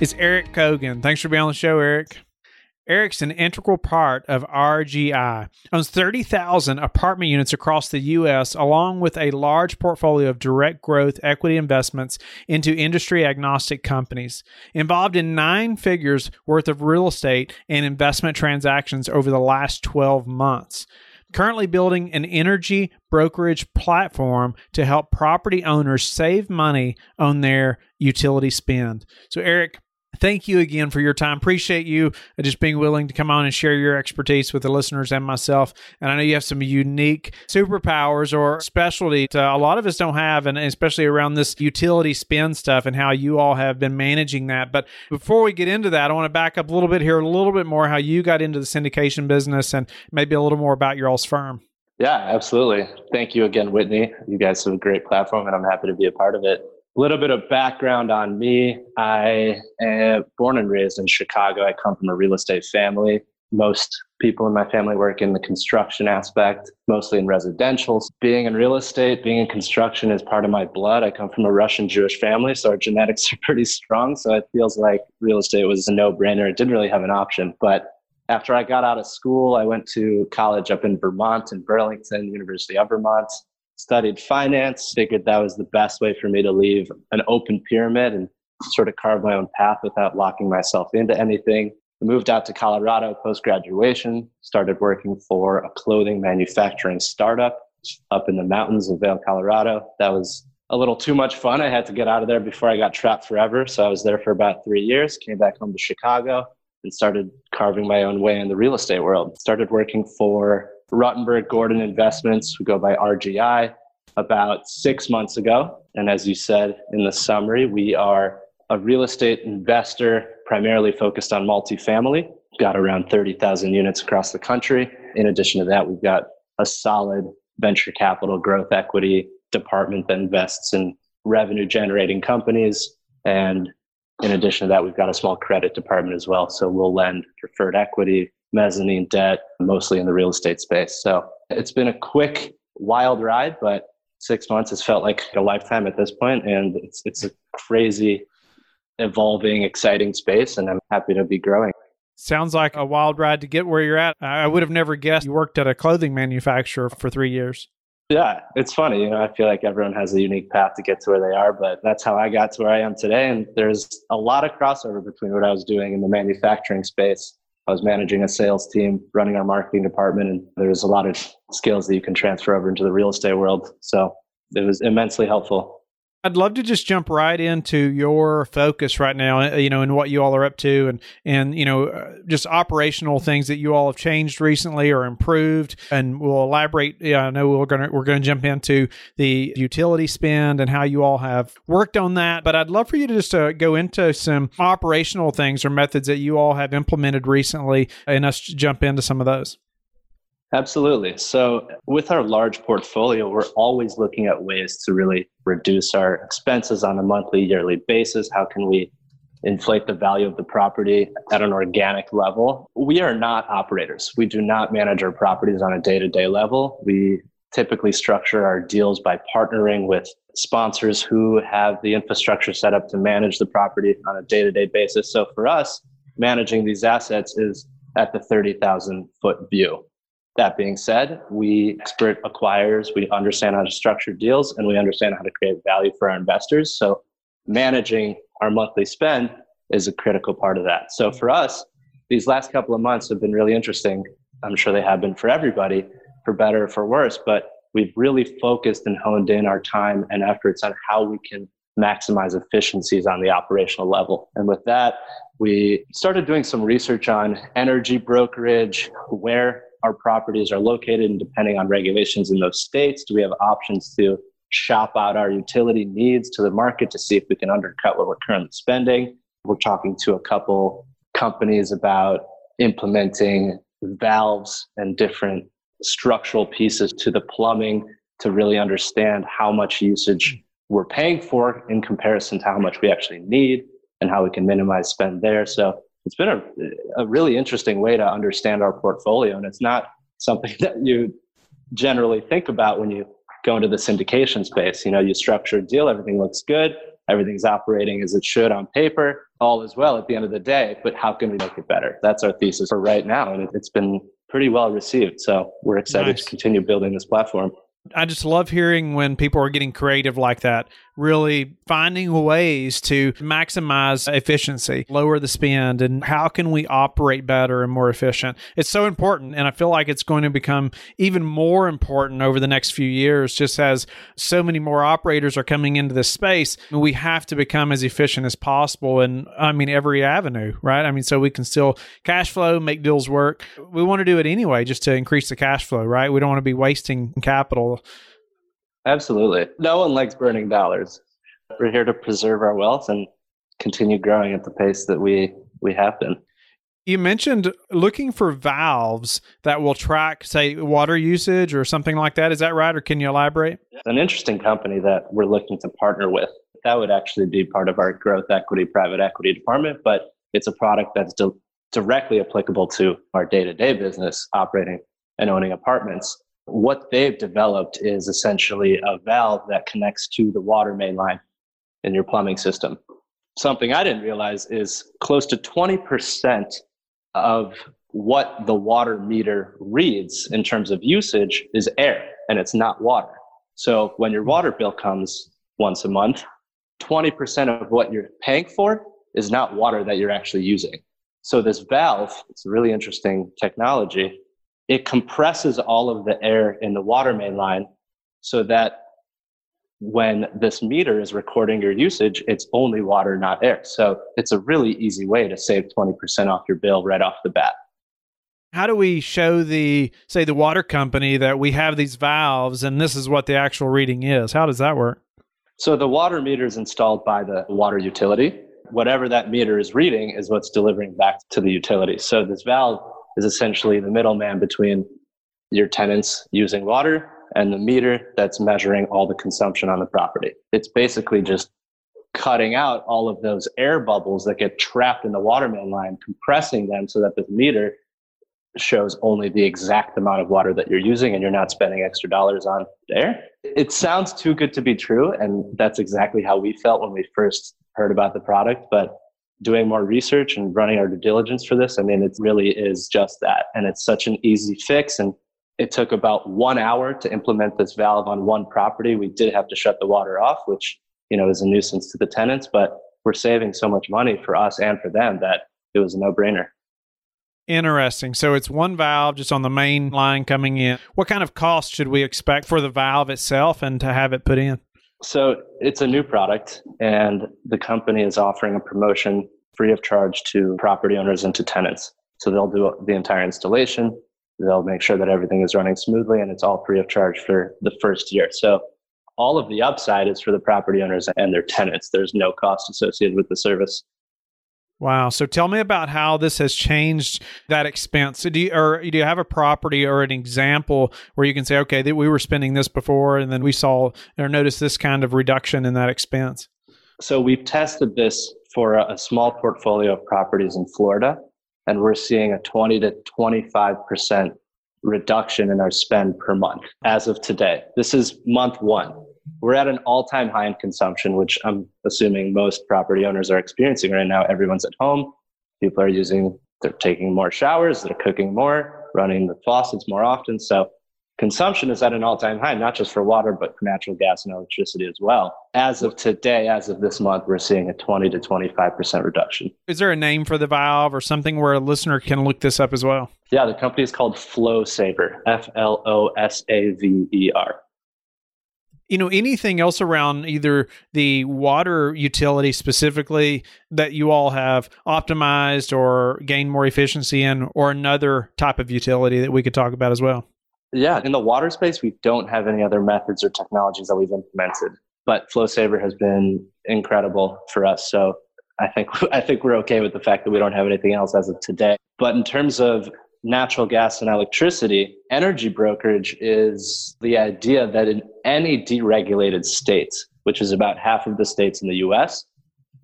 is Eric Kogan. Thanks for being on the show, Eric. Eric's an integral part of RGI, owns 30,000 apartment units across the U.S., along with a large portfolio of direct growth equity investments into industry agnostic companies. Involved in nine figures worth of real estate and investment transactions over the last 12 months currently building an energy brokerage platform to help property owners save money on their utility spend. So, Eric, thank you again for your time. Appreciate you uh, just being willing to come on and share your expertise with the listeners and myself. And I know you have some unique superpowers or specialty to, uh, a lot of us don't have, and especially around this utility spend stuff and how you all have been managing that. But before we get into that, I want to back up a little bit here, a little bit more how you got into the syndication business and maybe a little more about your all's firm. Yeah, absolutely. Thank you again, Whitney. You guys have a great platform, and I'm happy to be a part of it. A little bit of background on me. I am born and raised in Chicago. I come from a real estate family. Most people in my family work in the construction aspect, mostly in residential. Being in real estate, being in construction is part of my blood. I come from a Russian Jewish family, so our genetics are pretty strong. So it feels like real estate was a no brainer. It didn't really have an option. But after I got out of school, I went to college up in Vermont, in Burlington, University of Vermont studied finance, figured that was the best way for me to leave an open pyramid and sort of carve my own path without locking myself into anything. I moved out to Colorado post graduation, started working for a clothing manufacturing startup up in the mountains of Vail, Colorado. That was a little too much fun. I had to get out of there before I got trapped forever. So I was there for about three years, came back home to Chicago and started carving my own way in the real estate world. Started working for Ruttenberg Gordon Investments, we go by RGI, about six months ago. And as you said in the summary, we are a real estate investor primarily focused on multifamily. We've got around 30,000 units across the country. In addition to that, we've got a solid venture capital growth equity department that invests in revenue generating companies. And in addition to that, we've got a small credit department as well. So we'll lend preferred equity, mezzanine debt, mostly in the real estate space. So it's been a quick, wild ride, but six months has felt like a lifetime at this point, and it's it's a crazy, evolving, exciting space, and I'm happy to be growing. Sounds like a wild ride to get where you're at. I would have never guessed you worked at a clothing manufacturer for three years. Yeah, it's funny. You know, I feel like everyone has a unique path to get to where they are, but that's how I got to where I am today. And there's a lot of crossover between what I was doing in the manufacturing space I was managing a sales team, running our marketing department, and there's a lot of skills that you can transfer over into the real estate world. So it was immensely helpful. I'd love to just jump right into your focus right now, uh, you know, and what you all are up to, and and you know, uh, just operational things that you all have changed recently or improved. And we'll elaborate. Yeah, I know we're gonna we're gonna jump into the utility spend and how you all have worked on that. But I'd love for you to just uh, go into some operational things or methods that you all have implemented recently, and us jump into some of those. Absolutely. So, with our large portfolio, we're always looking at ways to really reduce our expenses on a monthly, yearly basis. How can we inflate the value of the property at an organic level? We are not operators. We do not manage our properties on a day to day level. We typically structure our deals by partnering with sponsors who have the infrastructure set up to manage the property on a day to day basis. So, for us, managing these assets is at the 30,000 foot view that being said, we expert acquirers, we understand how to structure deals, and we understand how to create value for our investors. So managing our monthly spend is a critical part of that. So for us, these last couple of months have been really interesting. I'm sure they have been for everybody, for better or for worse, but we've really focused and honed in our time and efforts on how we can maximize efficiencies on the operational level. And with that, we started doing some research on energy brokerage, where our properties are located and depending on regulations in those states do we have options to shop out our utility needs to the market to see if we can undercut what we're currently spending we're talking to a couple companies about implementing valves and different structural pieces to the plumbing to really understand how much usage we're paying for in comparison to how much we actually need and how we can minimize spend there. So it's been a, a really interesting way to understand our portfolio. And it's not something that you generally think about when you go into the syndication space. You know, you structure a deal, everything looks good, everything's operating as it should on paper, all is well at the end of the day, but how can we make it better? That's our thesis for right now. And it's been pretty well received. So we're excited nice. to continue building this platform. I just love hearing when people are getting creative like that, really finding ways to maximize efficiency, lower the spend, and how can we operate better and more efficient. It's so important. And I feel like it's going to become even more important over the next few years, just as so many more operators are coming into this space. We have to become as efficient as possible. And I mean, every avenue, right? I mean, so we can still cash flow, make deals work. We want to do it anyway, just to increase the cash flow, right? We don't want to be wasting capital Absolutely. No one likes burning dollars. We're here to preserve our wealth and continue growing at the pace that we we have been. You mentioned looking for valves that will track, say, water usage or something like that. Is that right, or can you elaborate? An interesting company that we're looking to partner with. That would actually be part of our growth equity, private equity department, but it's a product that's di- directly applicable to our day to day business operating and owning apartments what they've developed is essentially a valve that connects to the water main line in your plumbing system. Something I didn't realize is close to 20% of what the water meter reads in terms of usage is air and it's not water. So when your water bill comes once a month, 20% of what you're paying for is not water that you're actually using. So this valve, it's a really interesting technology it compresses all of the air in the water main line so that when this meter is recording your usage, it's only water, not air. So it's a really easy way to save 20% off your bill right off the bat. How do we show the, say, the water company that we have these valves and this is what the actual reading is? How does that work? So the water meter is installed by the water utility. Whatever that meter is reading is what's delivering back to the utility. So this valve is essentially the middleman between your tenants using water and the meter that's measuring all the consumption on the property. It's basically just cutting out all of those air bubbles that get trapped in the water main line, compressing them so that the meter shows only the exact amount of water that you're using and you're not spending extra dollars on air. It sounds too good to be true. And that's exactly how we felt when we first heard about the product. But doing more research and running our due diligence for this, I mean, it really is just that. And it's such an easy fix. And it took about one hour to implement this valve on one property. We did have to shut the water off, which, you know, is a nuisance to the tenants, but we're saving so much money for us and for them that it was a no brainer. Interesting. So it's one valve just on the main line coming in. What kind of cost should we expect for the valve itself and to have it put in? So it's a new product, and the company is offering a promotion free of charge to property owners and to tenants. So they'll do the entire installation. They'll make sure that everything is running smoothly, and it's all free of charge for the first year. So all of the upside is for the property owners and their tenants. There's no cost associated with the service. Wow. So tell me about how this has changed that expense. Do you, or do you have a property or an example where you can say, okay, that we were spending this before and then we saw or noticed this kind of reduction in that expense? So we've tested this for a, small portfolio of properties in Florida, and we're seeing a 20 to 25% reduction in our spend per month as of today. This is month one we're at an all-time high in consumption, which I'm assuming most property owners are experiencing right now. Everyone's at home. People are using, they're taking more showers, they're cooking more, running the faucets more often. So consumption is at an all-time high, not just for water, but for natural gas and electricity as well. As of today, as of this month, we're seeing a 20 to 25% reduction. Is there a name for the valve or something where a listener can look this up as well? Yeah, the company is called Flosaver, F L O S A V E R you know anything else around either the water utility specifically that you all have optimized or gained more efficiency in or another type of utility that we could talk about as well yeah in the water space we don't have any other methods or technologies that we've implemented but Flosaver has been incredible for us so I think I think we're okay with the fact that we don't have anything else as of today. But in terms of natural gas and electricity, energy brokerage is the idea that in any deregulated states, which is about half of the states in the US,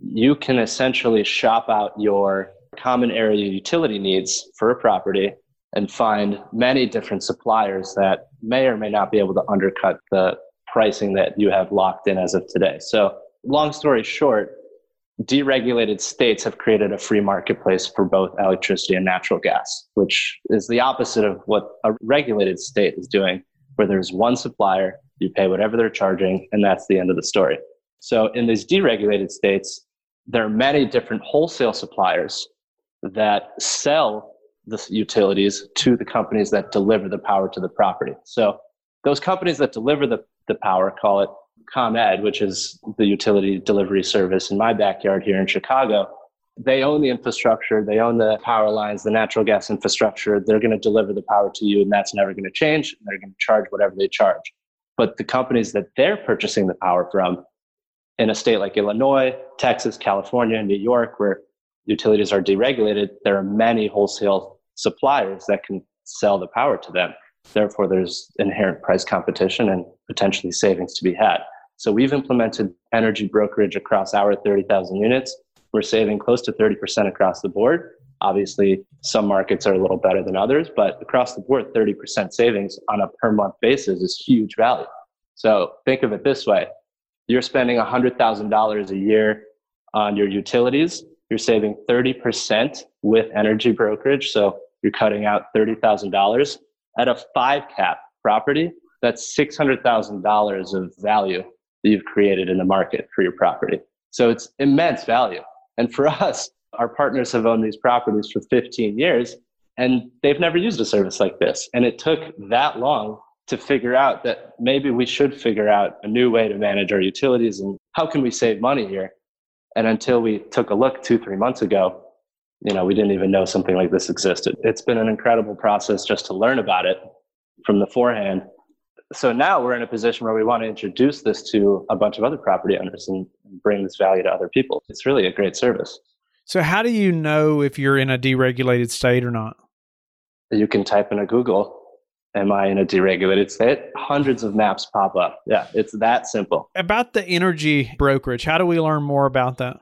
you can essentially shop out your common area utility needs for a property and find many different suppliers that may or may not be able to undercut the pricing that you have locked in as of today. So, long story short, deregulated states have created a free marketplace for both electricity and natural gas, which is the opposite of what a regulated state is doing, where there's one supplier, you pay whatever they're charging, and that's the end of the story. So, in these deregulated states, there are many different wholesale suppliers that sell the utilities to the companies that deliver the power to the property. So those companies that deliver the, the power call it ComEd, which is the utility delivery service in my backyard here in Chicago. They own the infrastructure, they own the power lines, the natural gas infrastructure. They're going to deliver the power to you, and that's never going to change. They're going to charge whatever they charge. But the companies that they're purchasing the power from in a state like Illinois, Texas, California, New York, where utilities are deregulated, there are many wholesale suppliers that can sell the power to them. Therefore, there's inherent price competition and potentially savings to be had. So we've implemented energy brokerage across our 30,000 units. We're saving close to 30% across the board. Obviously, some markets are a little better than others, but across the board, 30% savings on a per month basis is huge value. So think of it this way you're spending $100,000 a year on your utilities you're saving 30% with energy brokerage. So you're cutting out $30,000 at a five cap property. That's $600,000 of value that you've created in the market for your property. So it's immense value. And for us, our partners have owned these properties for 15 years and they've never used a service like this. And it took that long to figure out that maybe we should figure out a new way to manage our utilities and how can we save money here and until we took a look two, three months ago, you know, we didn't even know something like this existed. It's been an incredible process just to learn about it from the forehand. So now we're in a position where we want to introduce this to a bunch of other property owners and bring this value to other people. It's really a great service. So, how do you know if you're in a deregulated state or not? You can type in a Google am I in a deregulated state? Hundreds of maps pop up. Yeah, it's that simple. About the energy brokerage, how do we learn more about that?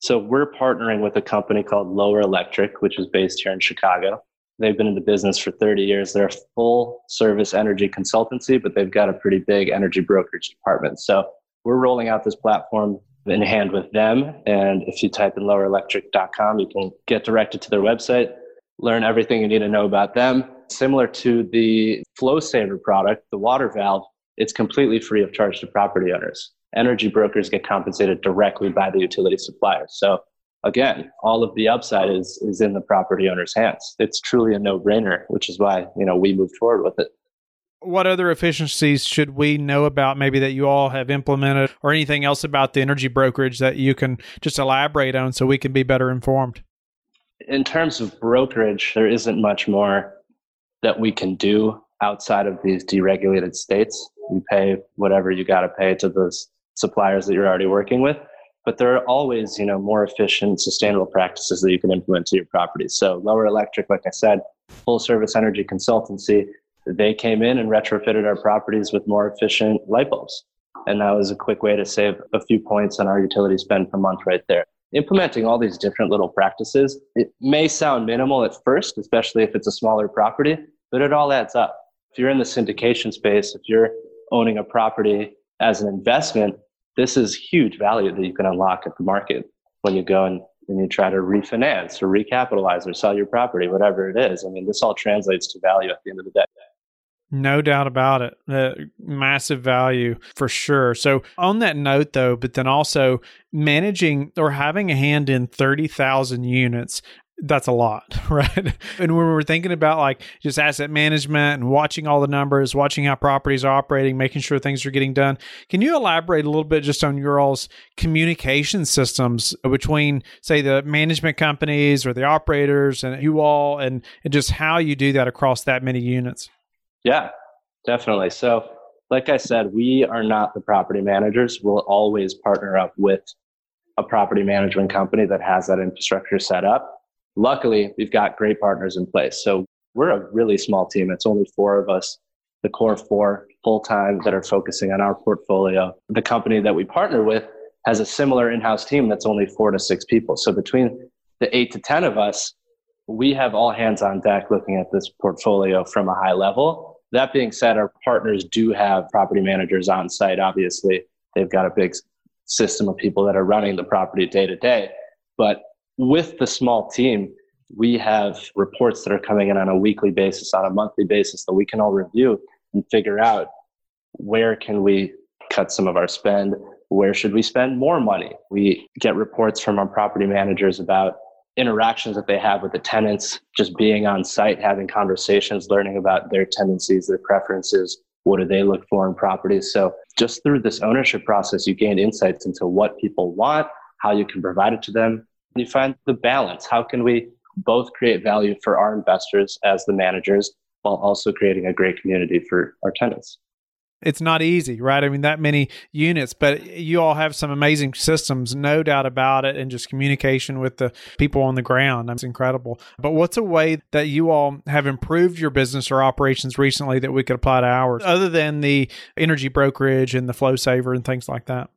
So, we're partnering with a company called Lower Electric, which is based here in Chicago. They've been in the business for 30 years. They're a full service energy consultancy, but they've got a pretty big energy brokerage department. So, we're rolling out this platform in hand with them. And if you type in lowerelectric.com, you can get directed to their website, learn everything you need to know about them Similar to the Flosaver product, the water valve, it's completely free of charge to property owners. Energy brokers get compensated directly by the utility supplier. So again, all of the upside is is in the property owner's hands. It's truly a no-brainer, which is why, you know, we moved forward with it. What other efficiencies should we know about maybe that you all have implemented or anything else about the energy brokerage that you can just elaborate on so we can be better informed? In terms of brokerage, there isn't much more that we can do outside of these deregulated states. You pay whatever you got to pay to those suppliers that you're already working with. But there are always, you know, more efficient, sustainable practices that you can implement to your properties. So Lower Electric, like I said, full service energy consultancy, they came in and retrofitted our properties with more efficient light bulbs. And that was a quick way to save a few points on our utility spend per month right there. Implementing all these different little practices, it may sound minimal at first, especially if it's a smaller property, but it all adds up. If you're in the syndication space, if you're owning a property as an investment, this is huge value that you can unlock at the market when you go and, and you try to refinance or recapitalize or sell your property, whatever it is. I mean, this all translates to value at the end of the day. No doubt about it. Massive value for sure. So, on that note, though, but then also managing or having a hand in 30,000 units, that's a lot, right? And when we're thinking about like just asset management and watching all the numbers, watching how properties are operating, making sure things are getting done, can you elaborate a little bit just on your all's communication systems between, say, the management companies or the operators and you all, and, and just how you do that across that many units? Yeah, definitely. So, like I said, we are not the property managers. We'll always partner up with a property management company that has that infrastructure set up. Luckily, we've got great partners in place. So we're a really small team. It's only four of us, the core four full time that are focusing on our portfolio. The company that we partner with has a similar in house team that's only four to six people. So between the eight to 10 of us, we have all hands on deck looking at this portfolio from a high level. That being said, our partners do have property managers on site. Obviously, they've got a big system of people that are running the property day to day. But with the small team, we have reports that are coming in on a weekly basis, on a monthly basis that we can all review and figure out where can we cut some of our spend, where should we spend more money. We get reports from our property managers about interactions that they have with the tenants, just being on site, having conversations, learning about their tendencies, their preferences, what do they look for in properties. So just through this ownership process, you gain insights into what people want, how you can provide it to them. You find the balance. How can we both create value for our investors as the managers while also creating a great community for our tenants? it's not easy, right? I mean, that many units, but you all have some amazing systems, no doubt about it, and just communication with the people on the ground. That's incredible. But what's a way that you all have improved your business or operations recently that we could apply to ours, other than the energy brokerage and the Flosaver and things like that?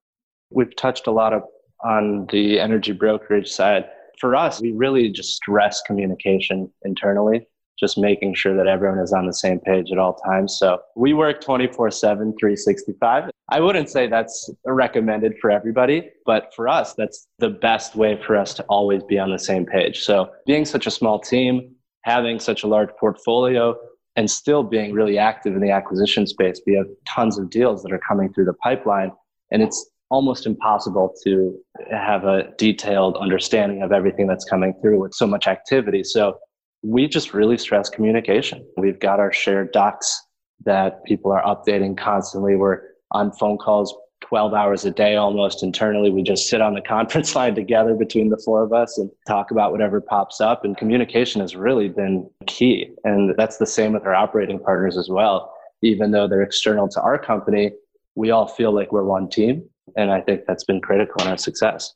We've touched a lot of on the energy brokerage side. For us, we really just stress communication internally just making sure that everyone is on the same page at all times. So we work 24 7, 365. I wouldn't say that's recommended for everybody, but for us, that's the best way for us to always be on the same page. So being such a small team, having such a large portfolio, and still being really active in the acquisition space, we have tons of deals that are coming through the pipeline. And it's almost impossible to have a detailed understanding of everything that's coming through with so much activity. So we just really stress communication. We've got our shared docs that people are updating constantly. We're on phone calls 12 hours a day almost internally. We just sit on the conference line together between the four of us and talk about whatever pops up. And communication has really been key. And that's the same with our operating partners as well. Even though they're external to our company, we all feel like we're one team. And I think that's been critical in our success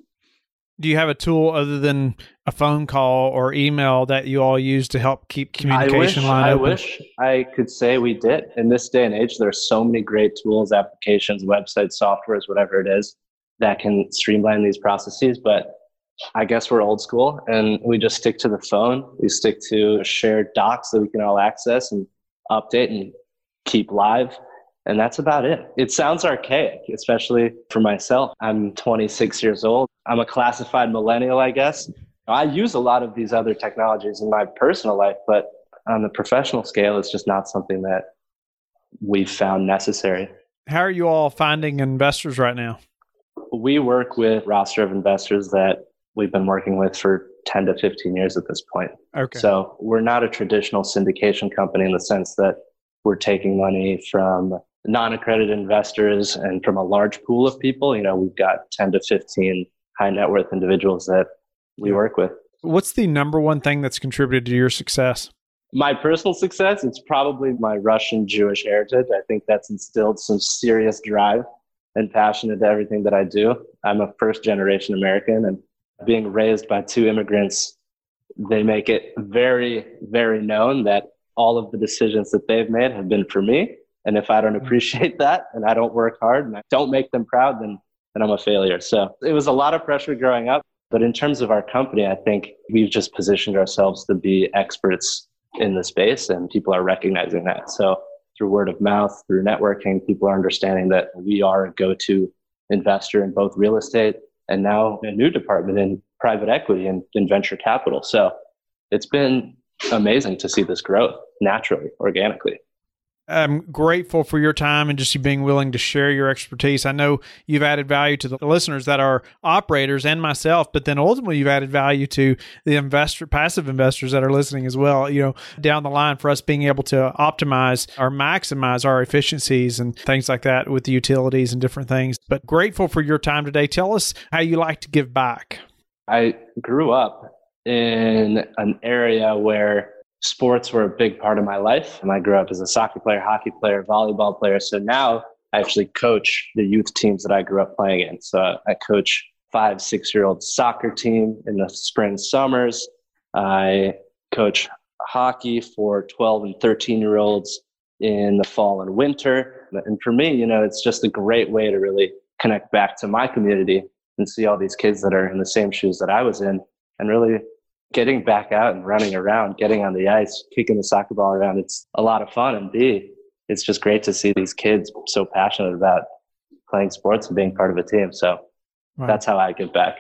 do you have a tool other than a phone call or email that you all use to help keep communication I wish, line I open? wish I could say we did. In this day and age, there's so many great tools, applications, websites, softwares, whatever it is, that can streamline these processes. But I guess we're old school and we just stick to the phone. We stick to shared docs that we can all access and update and keep live. And that's about it. It sounds archaic, especially for myself. I'm 26 years old. I'm a classified millennial, I guess. I use a lot of these other technologies in my personal life, but on the professional scale, it's just not something that we've found necessary. How are you all finding investors right now? We work with roster of investors that we've been working with for 10 to 15 years at this point. Okay. So we're not a traditional syndication company in the sense that we're taking money from non-accredited investors and from a large pool of people. You know, we've got 10 to 15 high net worth individuals that we work with. What's the number one thing that's contributed to your success? My personal success, it's probably my Russian Jewish heritage. I think that's instilled some serious drive and passion into everything that I do. I'm a first generation American and being raised by two immigrants, they make it very, very known that all of the decisions that they've made have been for me. And if I don't mm. appreciate that and I don't work hard and I don't make them proud, then, then I'm a failure. So it was a lot of pressure growing up. But in terms of our company, I think we've just positioned ourselves to be experts in the space and people are recognizing that. So through word of mouth, through networking, people are understanding that we are a go to investor in both real estate and now a new department in private equity and in venture capital. So it's been amazing to see this growth naturally, organically. I'm grateful for your time and just you being willing to share your expertise. I know you've added value to the listeners that are operators and myself, but then ultimately you've added value to the investor, passive investors that are listening as well. You know, down the line for us being able to optimize or maximize our efficiencies and things like that with the utilities and different things. But grateful for your time today. Tell us how you like to give back. I grew up in an area where sports were a big part of my life. And I grew up as a soccer player, hockey player, volleyball player. So now I actually coach the youth teams that I grew up playing in. So I coach five, six year old soccer team in the spring, summers. I coach hockey for 12 and 13 year olds in the fall and winter. And for me, you know, it's just a great way to really connect back to my community and see all these kids that are in the same shoes that I was in and really getting back out and running around, getting on the ice, kicking the soccer ball around. It's a lot of fun. And B, it's just great to see these kids so passionate about playing sports and being part of a team. So that's how I give back.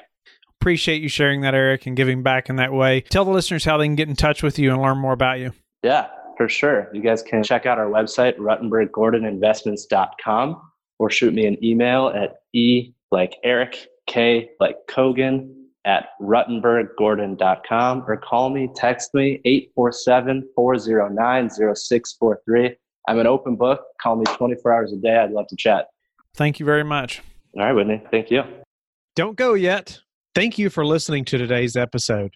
Appreciate you sharing that, Eric, and giving back in that way. Tell the listeners how they can get in touch with you and learn more about you. Yeah, for sure. You guys can check out our website, ruttenberggordoninvestments.com, or shoot me an email at e like Eric, K like Kogan at ruttenberggordon.com, or call me, text me, 847 409 0643. I'm an open book. Call me 24 hours a day. I'd love to chat. Thank you very much. All right, Whitney. Thank you. Don't go yet. Thank you for listening to today's episode.